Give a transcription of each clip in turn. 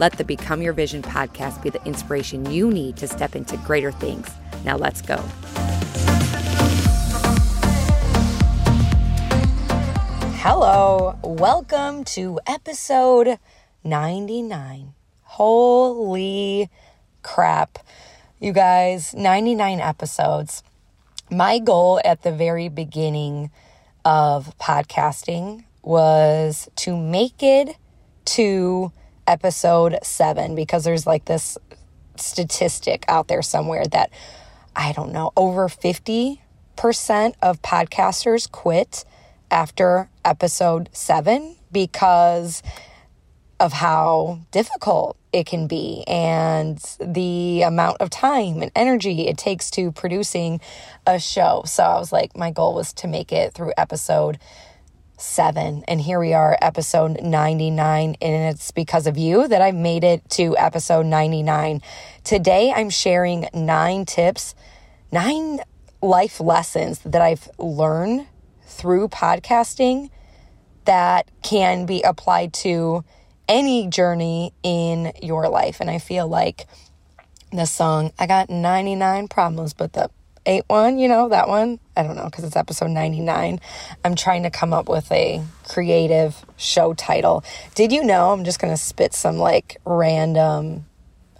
Let the Become Your Vision podcast be the inspiration you need to step into greater things. Now, let's go. Hello, welcome to episode 99. Holy crap. You guys, 99 episodes. My goal at the very beginning of podcasting was to make it to episode seven because there's like this statistic out there somewhere that I don't know, over 50% of podcasters quit after episode seven because of how difficult it can be and the amount of time and energy it takes to producing a show. So I was like, my goal was to make it through episode seven. And here we are, episode 99. And it's because of you that I made it to episode 99. Today, I'm sharing nine tips, nine life lessons that I've learned through podcasting that can be applied to any journey in your life. And I feel like the song, I got 99 problems, but the eight one, you know, that one. I don't know because it's episode 99. I'm trying to come up with a creative show title. Did you know? I'm just going to spit some like random,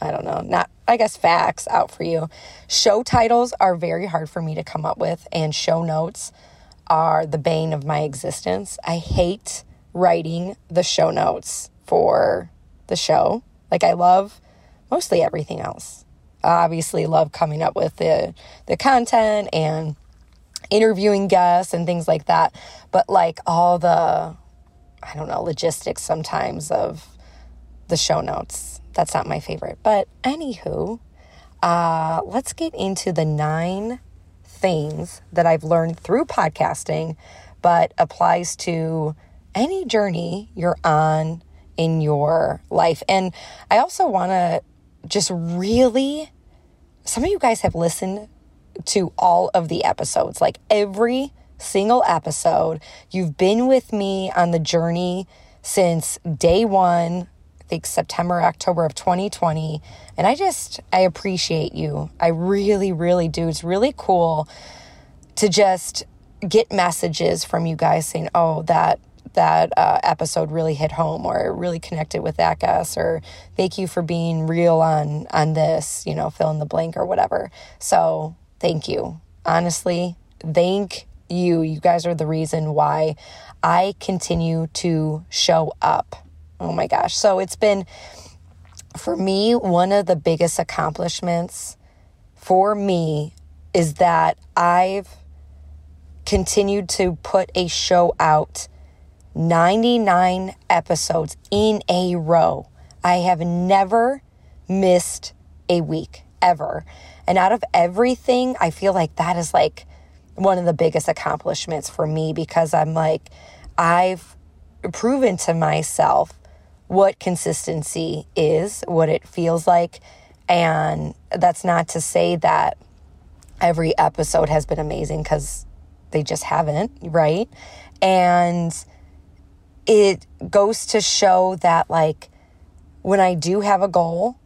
I don't know, not, I guess, facts out for you. Show titles are very hard for me to come up with, and show notes are the bane of my existence. I hate writing the show notes for the show. Like, I love mostly everything else obviously love coming up with the the content and interviewing guests and things like that. But like all the I don't know, logistics sometimes of the show notes. That's not my favorite. But anywho, uh, let's get into the nine things that I've learned through podcasting, but applies to any journey you're on in your life. And I also want to just really some of you guys have listened to all of the episodes, like every single episode. You've been with me on the journey since day one, I think September, October of 2020. And I just, I appreciate you. I really, really do. It's really cool to just get messages from you guys saying, oh, that that uh, episode really hit home or really connected with that guest or thank you for being real on on this you know fill in the blank or whatever. So thank you. Honestly thank you. You guys are the reason why i continue to show up. Oh my gosh. So it's been for me one of the biggest accomplishments for me is that i've continued to put a show out 99 episodes in a row. I have never missed a week ever. And out of everything, I feel like that is like one of the biggest accomplishments for me because I'm like, I've proven to myself what consistency is, what it feels like. And that's not to say that every episode has been amazing because they just haven't, right? And it goes to show that like when I do have a goal,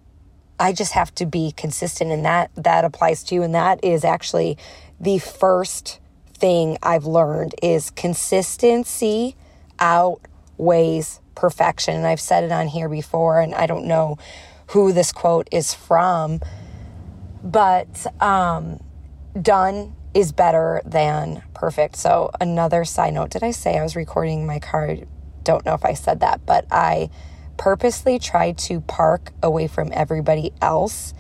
I just have to be consistent and that that applies to you and that is actually the first thing I've learned is consistency outweighs perfection. And I've said it on here before and I don't know who this quote is from, but um, done is better than perfect. So, another side note did I say I was recording my car don't know if I said that, but I purposely tried to park away from everybody else.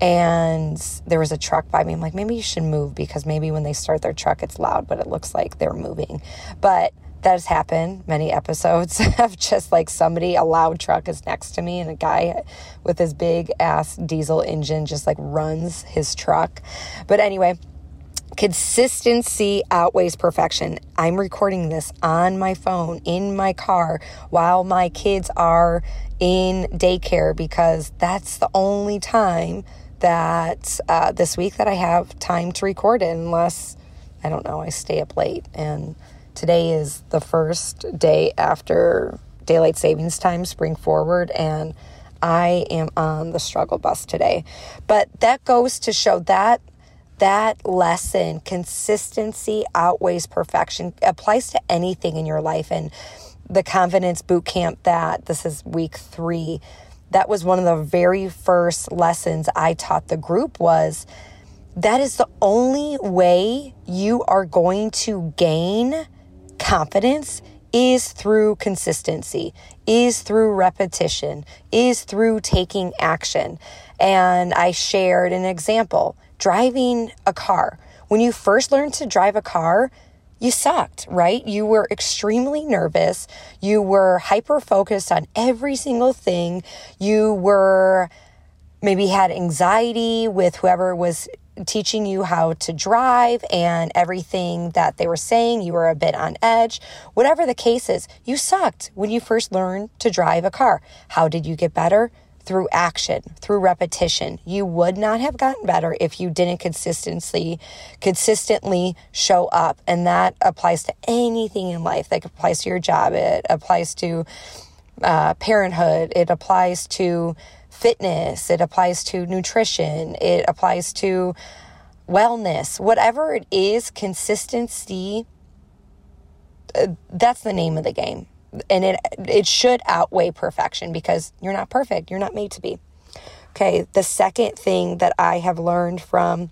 And there was a truck by me. I'm like, maybe you should move because maybe when they start their truck, it's loud, but it looks like they're moving. But that has happened many episodes of just like somebody, a loud truck is next to me and a guy with his big ass diesel engine just like runs his truck. But anyway, consistency outweighs perfection. I'm recording this on my phone in my car while my kids are in daycare because that's the only time that uh, this week that I have time to record it unless I don't know, I stay up late and today is the first day after daylight savings time spring forward and I am on the struggle bus today. But that goes to show that that lesson consistency outweighs perfection applies to anything in your life and the confidence boot camp that this is week 3 that was one of the very first lessons I taught the group was that is the only way you are going to gain confidence is through consistency, is through repetition, is through taking action. And I shared an example driving a car. When you first learned to drive a car, you sucked, right? You were extremely nervous. You were hyper focused on every single thing. You were maybe had anxiety with whoever was teaching you how to drive and everything that they were saying, you were a bit on edge. Whatever the case is, you sucked when you first learned to drive a car. How did you get better? Through action, through repetition. You would not have gotten better if you didn't consistently consistently show up. And that applies to anything in life. That applies to your job. It applies to uh, parenthood. It applies to fitness, it applies to nutrition, it applies to wellness, whatever it is, consistency uh, that's the name of the game. And it it should outweigh perfection because you're not perfect. You're not made to be. Okay, the second thing that I have learned from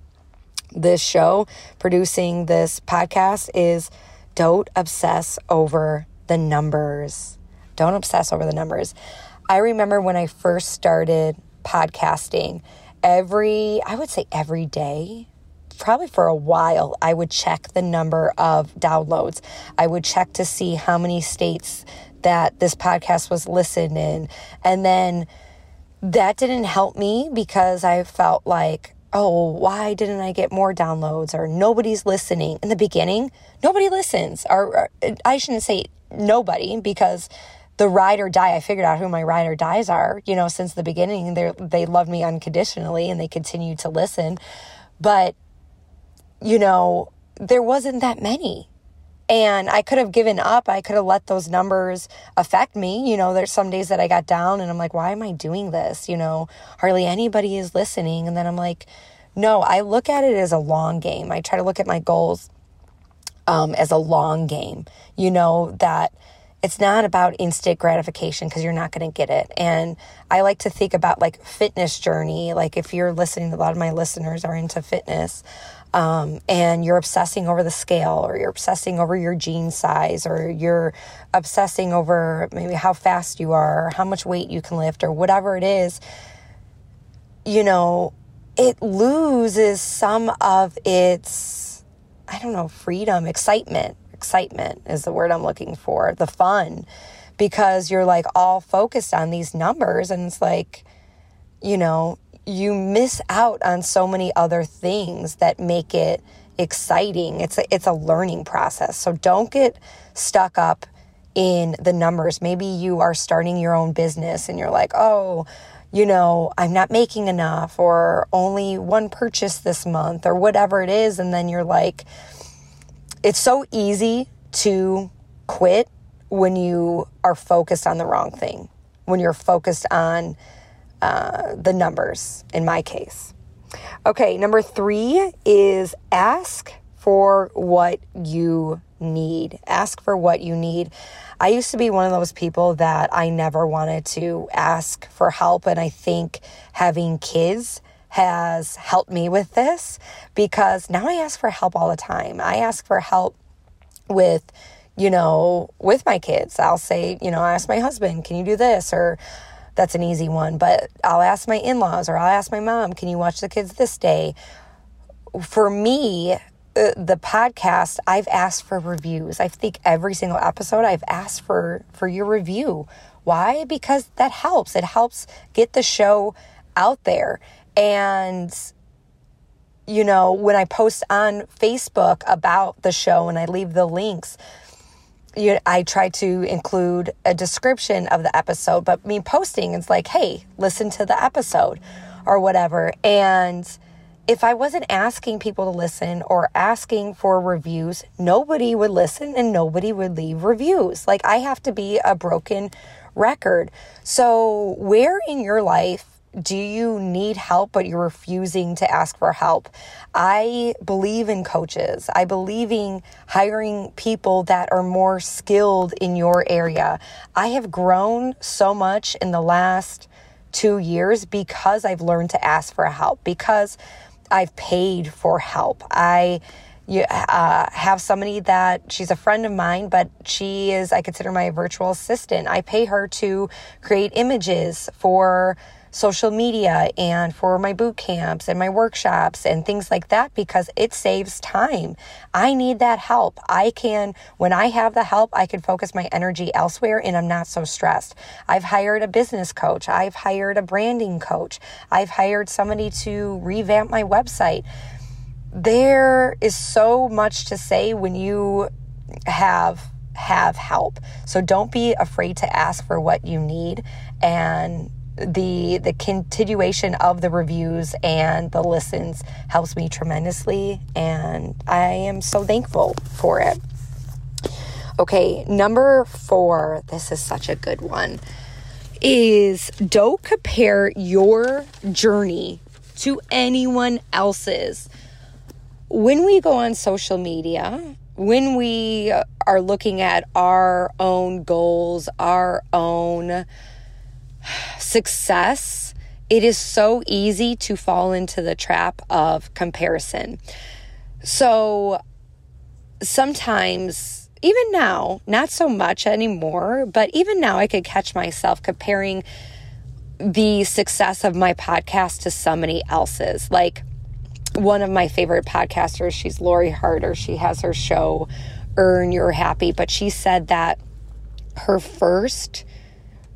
this show, producing this podcast is don't obsess over the numbers. Don't obsess over the numbers. I remember when I first started podcasting, every, I would say every day, probably for a while, I would check the number of downloads. I would check to see how many states that this podcast was listened in. And then that didn't help me because I felt like, oh, why didn't I get more downloads or nobody's listening? In the beginning, nobody listens. Or, or I shouldn't say nobody because the ride or die. I figured out who my ride or dies are, you know, since the beginning. They they love me unconditionally and they continue to listen. But you know, there wasn't that many. And I could have given up. I could have let those numbers affect me. You know, there's some days that I got down and I'm like, why am I doing this? You know, hardly anybody is listening. And then I'm like, no, I look at it as a long game. I try to look at my goals um, as a long game. You know, that it's not about instant gratification because you're not going to get it. And I like to think about like fitness journey. Like if you're listening, a lot of my listeners are into fitness. Um, and you're obsessing over the scale or you're obsessing over your jean size or you're obsessing over maybe how fast you are or how much weight you can lift or whatever it is, you know, it loses some of its, I don't know, freedom, excitement excitement is the word I'm looking for, the fun, because you're like all focused on these numbers. And it's like, you know, you miss out on so many other things that make it exciting. It's a, it's a learning process. So don't get stuck up in the numbers. Maybe you are starting your own business and you're like, oh, you know, I'm not making enough or only one purchase this month or whatever it is. And then you're like, it's so easy to quit when you are focused on the wrong thing, when you're focused on uh, the numbers, in my case. Okay, number three is ask for what you need. Ask for what you need. I used to be one of those people that I never wanted to ask for help, and I think having kids has helped me with this because now I ask for help all the time. I ask for help with, you know, with my kids. I'll say, you know, I ask my husband, can you do this? Or that's an easy one, but I'll ask my in laws or I'll ask my mom, can you watch the kids this day? For me, uh, the podcast, I've asked for reviews. I think every single episode I've asked for for your review. Why? Because that helps. It helps get the show out there. And you know, when I post on Facebook about the show and I leave the links, you, I try to include a description of the episode, but me posting it's like, hey, listen to the episode or whatever. And if I wasn't asking people to listen or asking for reviews, nobody would listen and nobody would leave reviews. Like I have to be a broken record. So, where in your life do you need help but you're refusing to ask for help? I believe in coaches. I believe in hiring people that are more skilled in your area. I have grown so much in the last 2 years because I've learned to ask for help because I've paid for help. I uh, have somebody that she's a friend of mine, but she is, I consider my virtual assistant. I pay her to create images for social media and for my boot camps and my workshops and things like that because it saves time. I need that help. I can, when I have the help, I can focus my energy elsewhere and I'm not so stressed. I've hired a business coach. I've hired a branding coach. I've hired somebody to revamp my website. There is so much to say when you have have help. So don't be afraid to ask for what you need and the the continuation of the reviews and the listens helps me tremendously and I am so thankful for it. Okay, number 4, this is such a good one. Is don't compare your journey to anyone else's. When we go on social media, when we are looking at our own goals, our own success, it is so easy to fall into the trap of comparison. So sometimes, even now, not so much anymore, but even now, I could catch myself comparing the success of my podcast to somebody else's. Like one of my favorite podcasters, she's Lori Harder. She has her show, Earn Your Happy, but she said that her first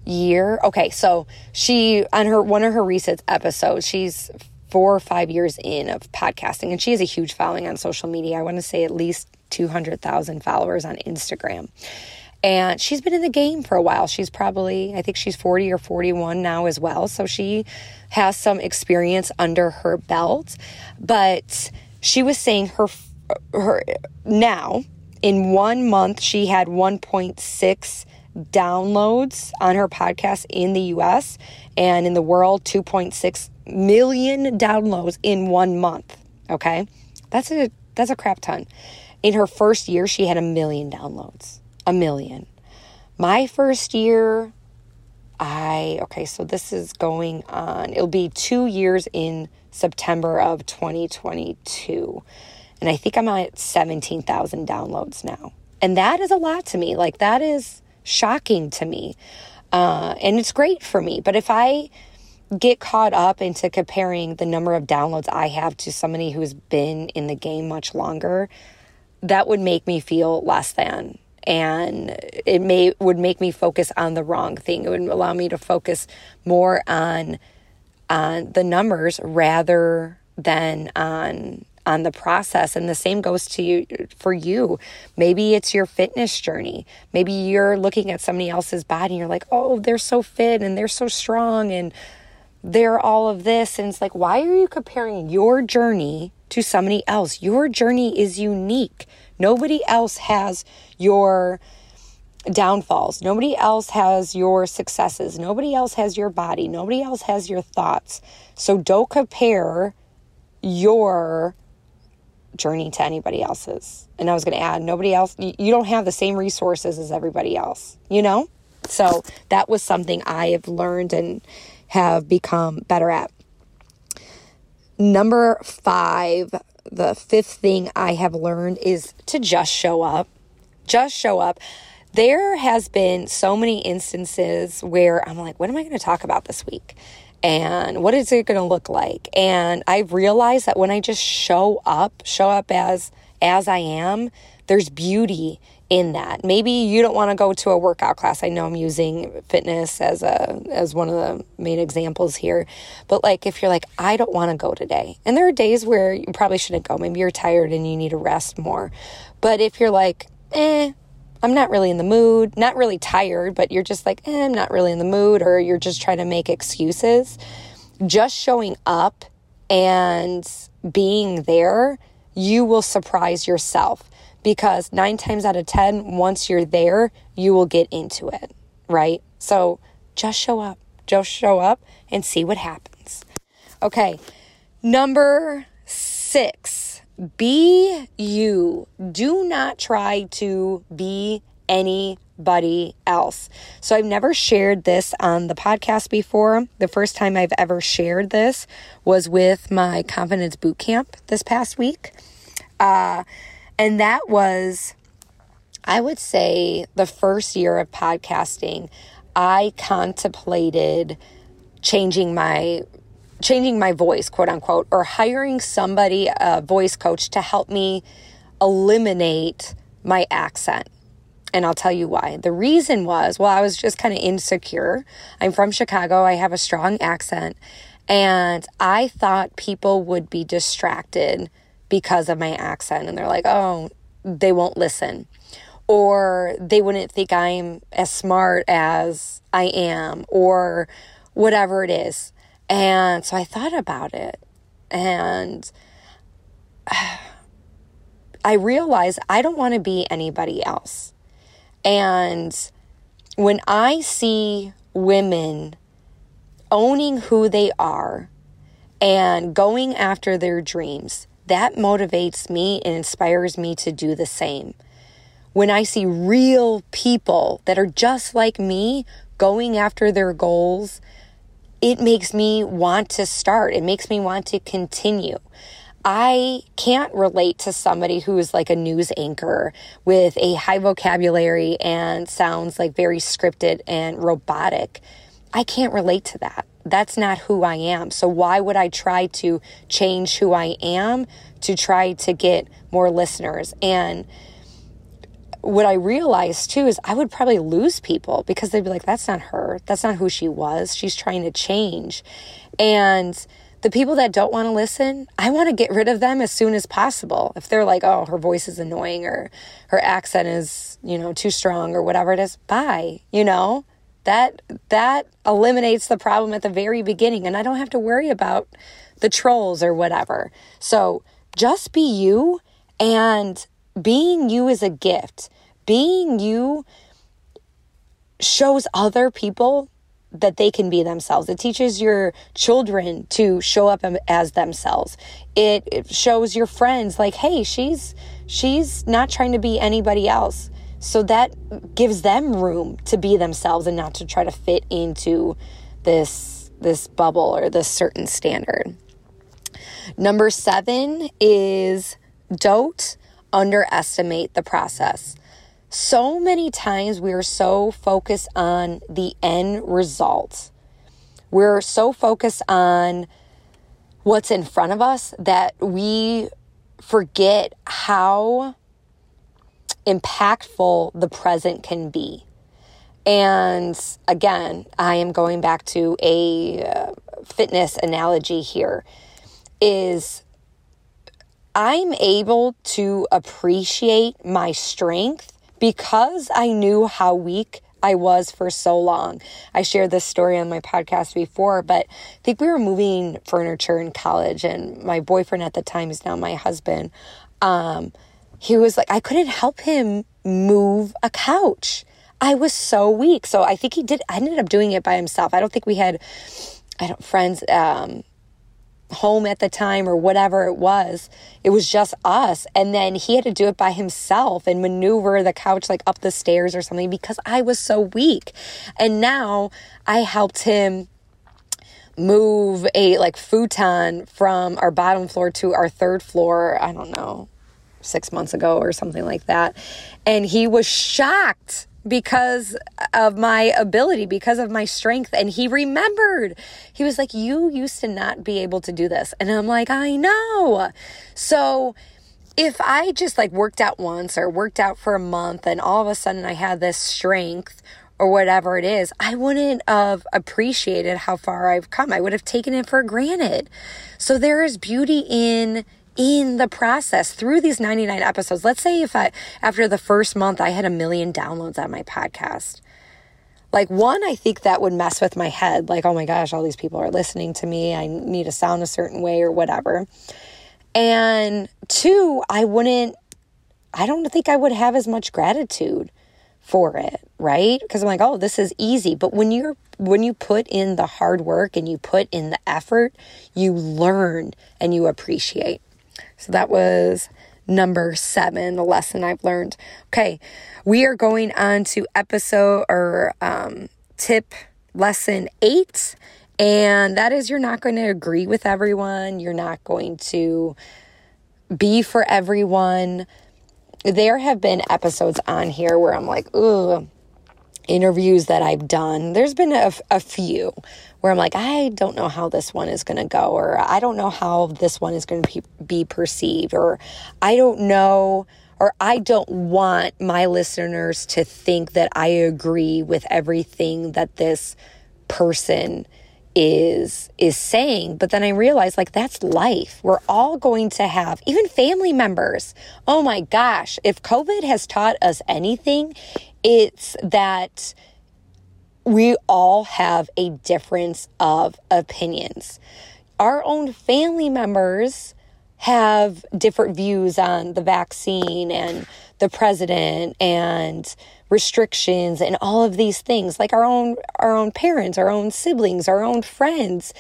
year. Okay, so she on her one of her recent episodes, she's four or five years in of podcasting, and she has a huge following on social media. I want to say at least two hundred thousand followers on Instagram. And she's been in the game for a while. She's probably, I think she's 40 or 41 now as well. So she has some experience under her belt. But she was saying her, her now in one month, she had 1.6 downloads on her podcast in the US and in the world 2.6 million downloads in 1 month, okay? That's a that's a crap ton. In her first year she had a million downloads. A million. My first year I okay, so this is going on. It'll be 2 years in September of 2022. And I think I'm at 17,000 downloads now. And that is a lot to me. Like that is shocking to me. Uh, and it's great for me. But if I get caught up into comparing the number of downloads I have to somebody who's been in the game much longer, that would make me feel less than. And it may would make me focus on the wrong thing. It would allow me to focus more on on the numbers rather than on on the process and the same goes to you for you maybe it's your fitness journey maybe you're looking at somebody else's body and you're like oh they're so fit and they're so strong and they're all of this and it's like why are you comparing your journey to somebody else your journey is unique nobody else has your downfalls. Nobody else has your successes. Nobody else has your body. Nobody else has your thoughts. So don't compare your journey to anybody else's. And I was going to add, nobody else, you don't have the same resources as everybody else, you know? So that was something I have learned and have become better at. Number five, the fifth thing I have learned is to just show up. Just show up. There has been so many instances where I'm like, what am I going to talk about this week? And what is it going to look like? And I've realized that when I just show up, show up as, as I am, there's beauty in that. Maybe you don't want to go to a workout class. I know I'm using fitness as a as one of the main examples here. But like if you're like I don't want to go today. And there are days where you probably shouldn't go. Maybe you're tired and you need to rest more. But if you're like, "Eh, I'm not really in the mood, not really tired, but you're just like, eh, I'm not really in the mood, or you're just trying to make excuses. Just showing up and being there, you will surprise yourself because nine times out of 10, once you're there, you will get into it, right? So just show up, just show up and see what happens. Okay, number six, be you. Do not try to be anybody else. So I've never shared this on the podcast before. The first time I've ever shared this was with my confidence boot camp this past week. Uh, and that was, I would say, the first year of podcasting, I contemplated changing my changing my voice, quote unquote, or hiring somebody, a voice coach, to help me eliminate my accent. And I'll tell you why. The reason was, well, I was just kind of insecure. I'm from Chicago, I have a strong accent, and I thought people would be distracted because of my accent and they're like, oh, they won't listen. Or they wouldn't think I'm as smart as I am, or whatever it is. And so I thought about it and I realized I don't want to be anybody else. And when I see women owning who they are and going after their dreams, that motivates me and inspires me to do the same. When I see real people that are just like me going after their goals, it makes me want to start. It makes me want to continue. I can't relate to somebody who is like a news anchor with a high vocabulary and sounds like very scripted and robotic. I can't relate to that that's not who I am. So why would I try to change who I am to try to get more listeners? And what I realized too is I would probably lose people because they'd be like, that's not her. That's not who she was. She's trying to change. And the people that don't want to listen, I want to get rid of them as soon as possible. If they're like, oh, her voice is annoying or her accent is, you know, too strong or whatever it is, bye, you know? that that eliminates the problem at the very beginning and I don't have to worry about the trolls or whatever. So just be you and being you is a gift. Being you shows other people that they can be themselves. It teaches your children to show up as themselves. It, it shows your friends like, "Hey, she's she's not trying to be anybody else." So that gives them room to be themselves and not to try to fit into this this bubble or this certain standard. Number 7 is don't underestimate the process. So many times we are so focused on the end result. We're so focused on what's in front of us that we forget how impactful the present can be. And again, I am going back to a uh, fitness analogy here is I'm able to appreciate my strength because I knew how weak I was for so long. I shared this story on my podcast before, but I think we were moving furniture in college, and my boyfriend at the time is now my husband. Um, he was like, I couldn't help him move a couch. I was so weak. So I think he did, I ended up doing it by himself. I don't think we had, I don't, friends, um, home at the time or whatever it was. It was just us. And then he had to do it by himself and maneuver the couch like up the stairs or something because I was so weak. And now I helped him move a like futon from our bottom floor to our third floor. I don't know, six months ago or something like that. And he was shocked because of my ability, because of my strength. And he remembered. He was like, You used to not be able to do this. And I'm like, I know. So if I just like worked out once or worked out for a month and all of a sudden I had this strength or whatever it is, I wouldn't have appreciated how far I've come. I would have taken it for granted. So there is beauty in in the process through these 99 episodes. Let's say if I after the first month I had a million downloads on my podcast. Like one, I think that would mess with my head. Like, oh my gosh, all these people are listening to me. I need to sound a certain way or whatever. And two, I wouldn't I don't think I would have as much gratitude for it, right? Because I'm like, oh, this is easy. But when you're when you put in the hard work and you put in the effort, you learn and you appreciate. So that was number seven, the lesson I've learned. Okay, we are going on to episode or um, tip lesson eight. And that is, you're not going to agree with everyone. You're not going to be for everyone there have been episodes on here where I'm like, ooh, interviews that I've done. There's been a, a few where I'm like, I don't know how this one is going to go, or I don't know how this one is going to be perceived, or I don't know, or I don't want my listeners to think that I agree with everything that this person is is saying. But then i realized like that's life. We're all going to have even family members. Oh my gosh if covid has taught us anything it's that we all have a difference of opinions. Our own family members have different views on the vaccine and the president and restrictions and all of these things like our own our own parents our own siblings our own friends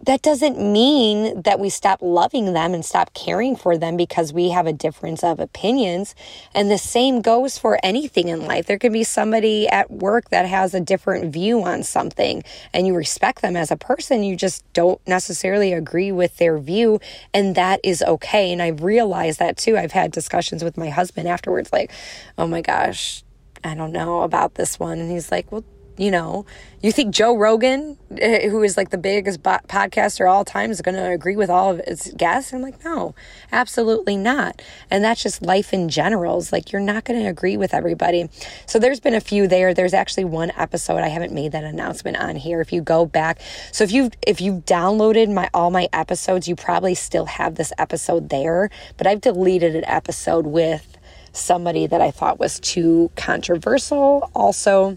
that doesn't mean that we stop loving them and stop caring for them because we have a difference of opinions. And the same goes for anything in life. There can be somebody at work that has a different view on something and you respect them as a person. You just don't necessarily agree with their view. And that is okay. And I've realized that too. I've had discussions with my husband afterwards, like, oh my gosh, I don't know about this one. And he's like, well, you know, you think Joe Rogan, eh, who is like the biggest podcaster all time, is going to agree with all of his guests? I'm like, no, absolutely not. And that's just life in general. It's like you're not going to agree with everybody. So there's been a few there. There's actually one episode I haven't made that announcement on here. If you go back, so if you if you've downloaded my all my episodes, you probably still have this episode there. But I've deleted an episode with somebody that I thought was too controversial. Also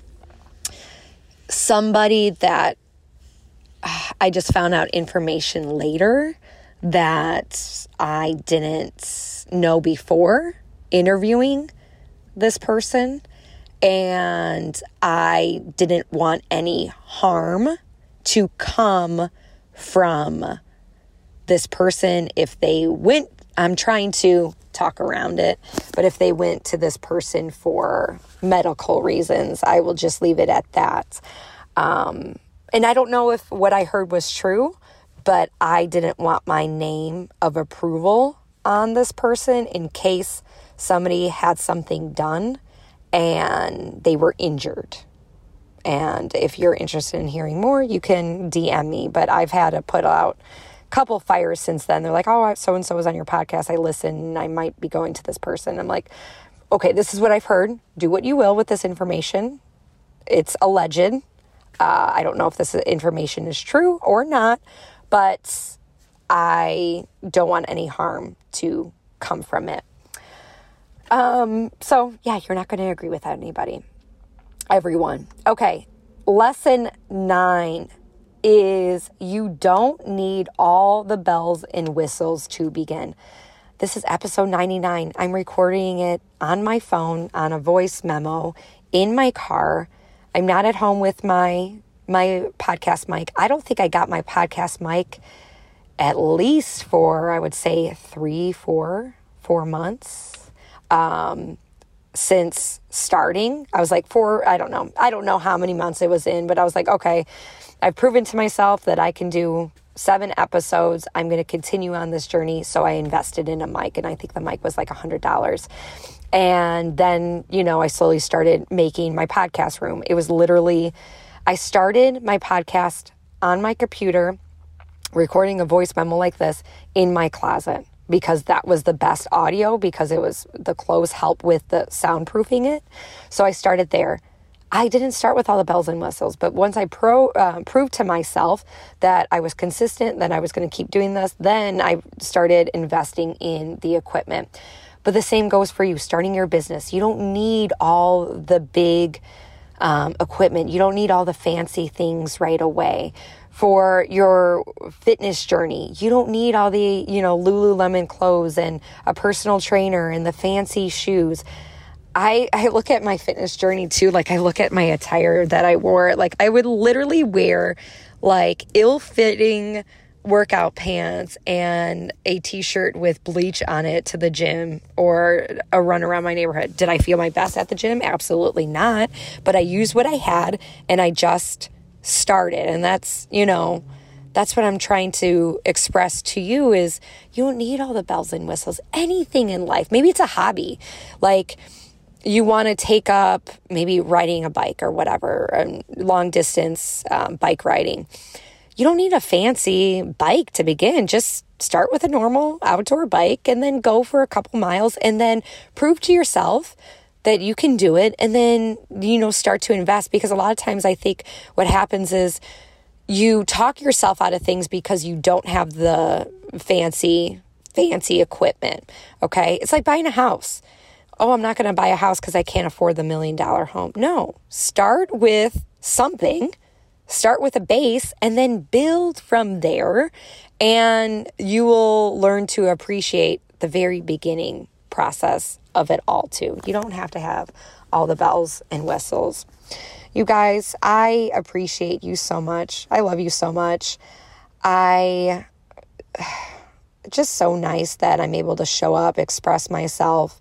somebody that I just found out information later that I didn't know before interviewing this person. And I didn't want any harm to come from this person if they went. I'm trying to talk around it. But if they went to this person for medical reasons, I will just leave it at that. Um, and I don't know if what I heard was true, but I didn't want my name of approval on this person in case somebody had something done and they were injured. And if you're interested in hearing more, you can DM me. But I've had to put out a couple fires since then. They're like, oh, so and so was on your podcast. I listen. I might be going to this person. I'm like, okay, this is what I've heard. Do what you will with this information. It's alleged. Uh, I don't know if this information is true or not, but I don't want any harm to come from it. Um, so yeah, you're not going to agree with anybody. Everyone. Okay. Lesson nine is you don't need all the bells and whistles to begin. This is episode 99. I'm recording it on my phone on a voice memo in my car. I'm not at home with my my podcast mic. I don't think I got my podcast mic at least for I would say three, four, four months. Um, since starting. I was like four, I don't know. I don't know how many months it was in, but I was like, okay, I've proven to myself that I can do seven episodes. I'm going to continue on this journey. So I invested in a mic, and I think the mic was like a $100. And then, you know, I slowly started making my podcast room. It was literally, I started my podcast on my computer, recording a voice memo like this in my closet because that was the best audio because it was the clothes help with the soundproofing it. So I started there. I didn't start with all the bells and whistles, but once I pro uh, proved to myself that I was consistent, that I was going to keep doing this, then I started investing in the equipment. But the same goes for you starting your business. You don't need all the big um, equipment. You don't need all the fancy things right away for your fitness journey. You don't need all the, you know, Lululemon clothes and a personal trainer and the fancy shoes. I, I look at my fitness journey too. Like I look at my attire that I wore. Like I would literally wear like ill fitting workout pants and a t-shirt with bleach on it to the gym or a run around my neighborhood. Did I feel my best at the gym? Absolutely not. But I used what I had and I just started. And that's, you know, that's what I'm trying to express to you is you don't need all the bells and whistles. Anything in life. Maybe it's a hobby. Like you want to take up maybe riding a bike or whatever, um, long distance um, bike riding. You don't need a fancy bike to begin. Just start with a normal outdoor bike and then go for a couple miles and then prove to yourself that you can do it and then you know start to invest because a lot of times I think what happens is you talk yourself out of things because you don't have the fancy fancy equipment okay it's like buying a house oh, I'm not going to buy a house because I can't afford the million dollar home. No, start with something, start with a base, and then build from there. And you will learn to appreciate the very beginning process of it all, too. You don't have to have all the bells and whistles. You guys, I appreciate you so much. I love you so much. I just so nice that I'm able to show up, express myself,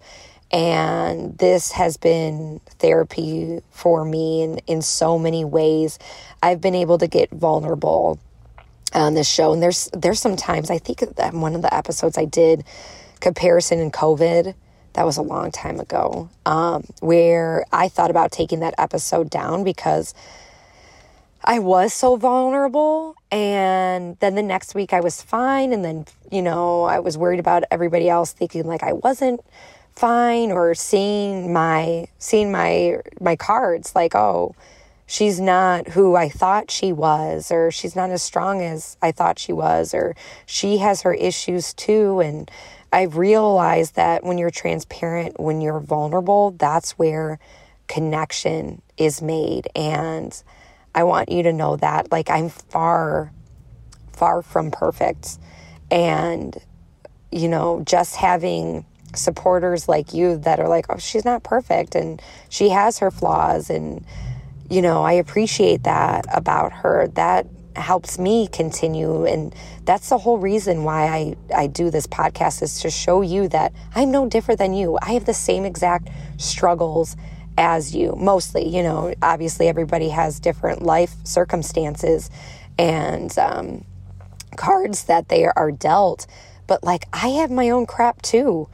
and this has been therapy for me in, in so many ways. I've been able to get vulnerable on this show. And there's there's some times I think that one of the episodes I did comparison in COVID. That was a long time ago. Um, where I thought about taking that episode down because I was so vulnerable. And then the next week I was fine. And then, you know, I was worried about everybody else thinking like I wasn't fine or seeing my seeing my my cards like oh she's not who I thought she was or she's not as strong as I thought she was or she has her issues too. And I've realized that when you're transparent when you're vulnerable that's where connection is made. And I want you to know that like I'm far far from perfect. And you know just having supporters like you that are like, oh, she's not perfect and she has her flaws. And, you know, I appreciate that about her. That helps me continue. And that's the whole reason why I, I do this podcast is to show you that I'm no different than you. I have the same exact struggles as you, mostly. You know, obviously, everybody has different life circumstances and um, cards that they are dealt. But like, I have my own crap too.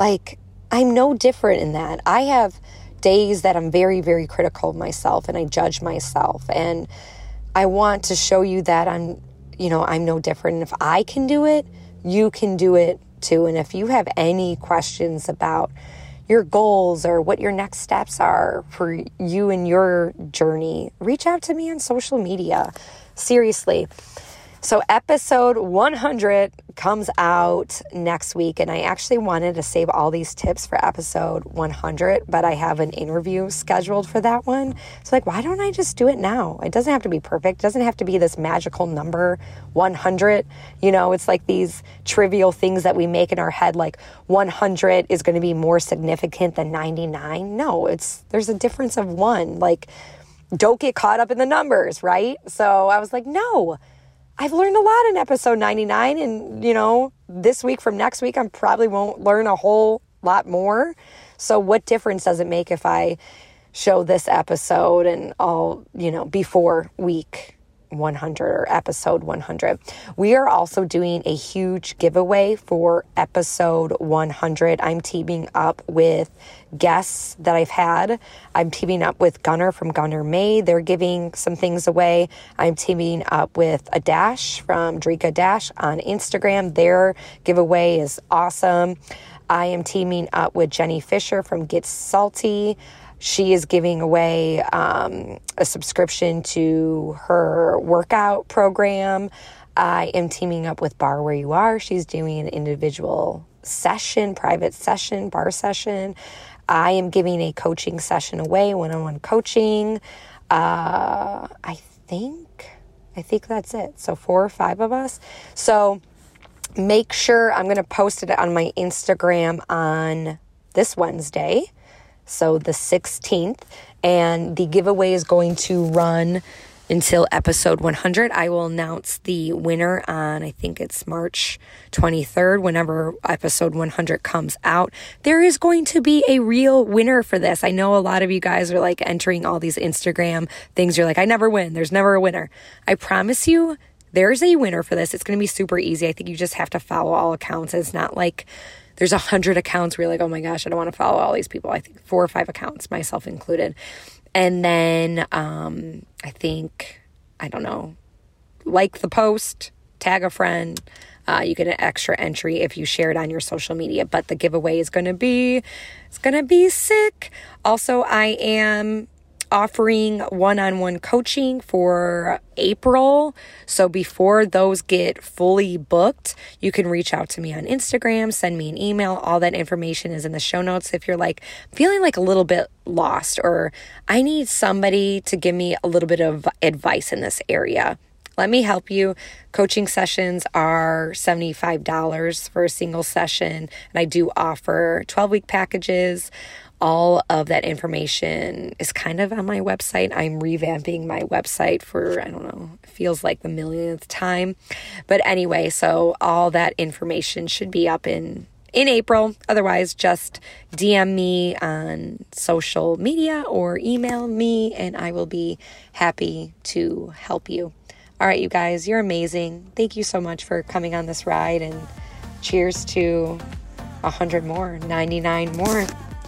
Like, I'm no different in that. I have days that I'm very, very critical of myself and I judge myself. And I want to show you that I'm, you know, I'm no different. And if I can do it, you can do it too. And if you have any questions about your goals or what your next steps are for you and your journey, reach out to me on social media. Seriously. So, episode 100 comes out next week, and I actually wanted to save all these tips for episode 100, but I have an interview scheduled for that one. So, like, why don't I just do it now? It doesn't have to be perfect, it doesn't have to be this magical number 100. You know, it's like these trivial things that we make in our head, like 100 is going to be more significant than 99. No, it's there's a difference of one. Like, don't get caught up in the numbers, right? So, I was like, no I've learned a lot in episode 99. And, you know, this week from next week, I probably won't learn a whole lot more. So, what difference does it make if I show this episode and all, you know, before week 100 or episode 100. We are also doing a huge giveaway for episode 100. I'm teaming up with guests that I've had. I'm teaming up with Gunner from Gunner May. They're giving some things away. I'm teaming up with a Dash from Drika Dash on Instagram. Their giveaway is awesome. I am teaming up with Jenny Fisher from Get Salty. She is giving away um, a subscription to her workout program. I am teaming up with Barre Where You Are. She's doing an individual session, private session, barre session. I am giving a coaching session away, one on one coaching. Uh, I think, I think that's it. So, four or five of us. So, make sure I'm going to post it on my Instagram on this Wednesday so the 16th. And the giveaway is going to run until episode 100. I will announce the winner on, I think it's March 23rd, whenever episode 100 comes out. There is going to be a real winner for this. I know a lot of you guys are like entering all these Instagram things. You're like, I never win. There's never a winner. I promise you, there's a winner for this. It's going to be super easy. I think you just have to follow all accounts. It's not like there's a hundred accounts where you're like, oh my gosh, I don't want to follow all these people. I think four or five accounts, myself included. And then um, I think, I don't know, like the post, tag a friend. Uh, you get an extra entry if you share it on your social media. But the giveaway is going to be, it's going to be sick. Also, I am offering one on one coaching for April. So before those get fully booked, you can reach out to me on Instagram, send me an email. All that information is in the show notes. If you're like feeling like a little bit lost or I need somebody to give me a little bit of advice in this area. Let me help you. Coaching sessions are $75 for a single session, and I do offer 12 week packages all of that information is kind of on my website. I'm revamping my website for, I don't know, feels like the millionth time. But anyway, so all that information should be up in in April. Otherwise, just DM me on social media or email me and I will be happy to help you. All right, you guys, you're amazing. Thank you so much for coming on this ride and cheers to 100 more, 99 more.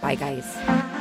Bye, guys.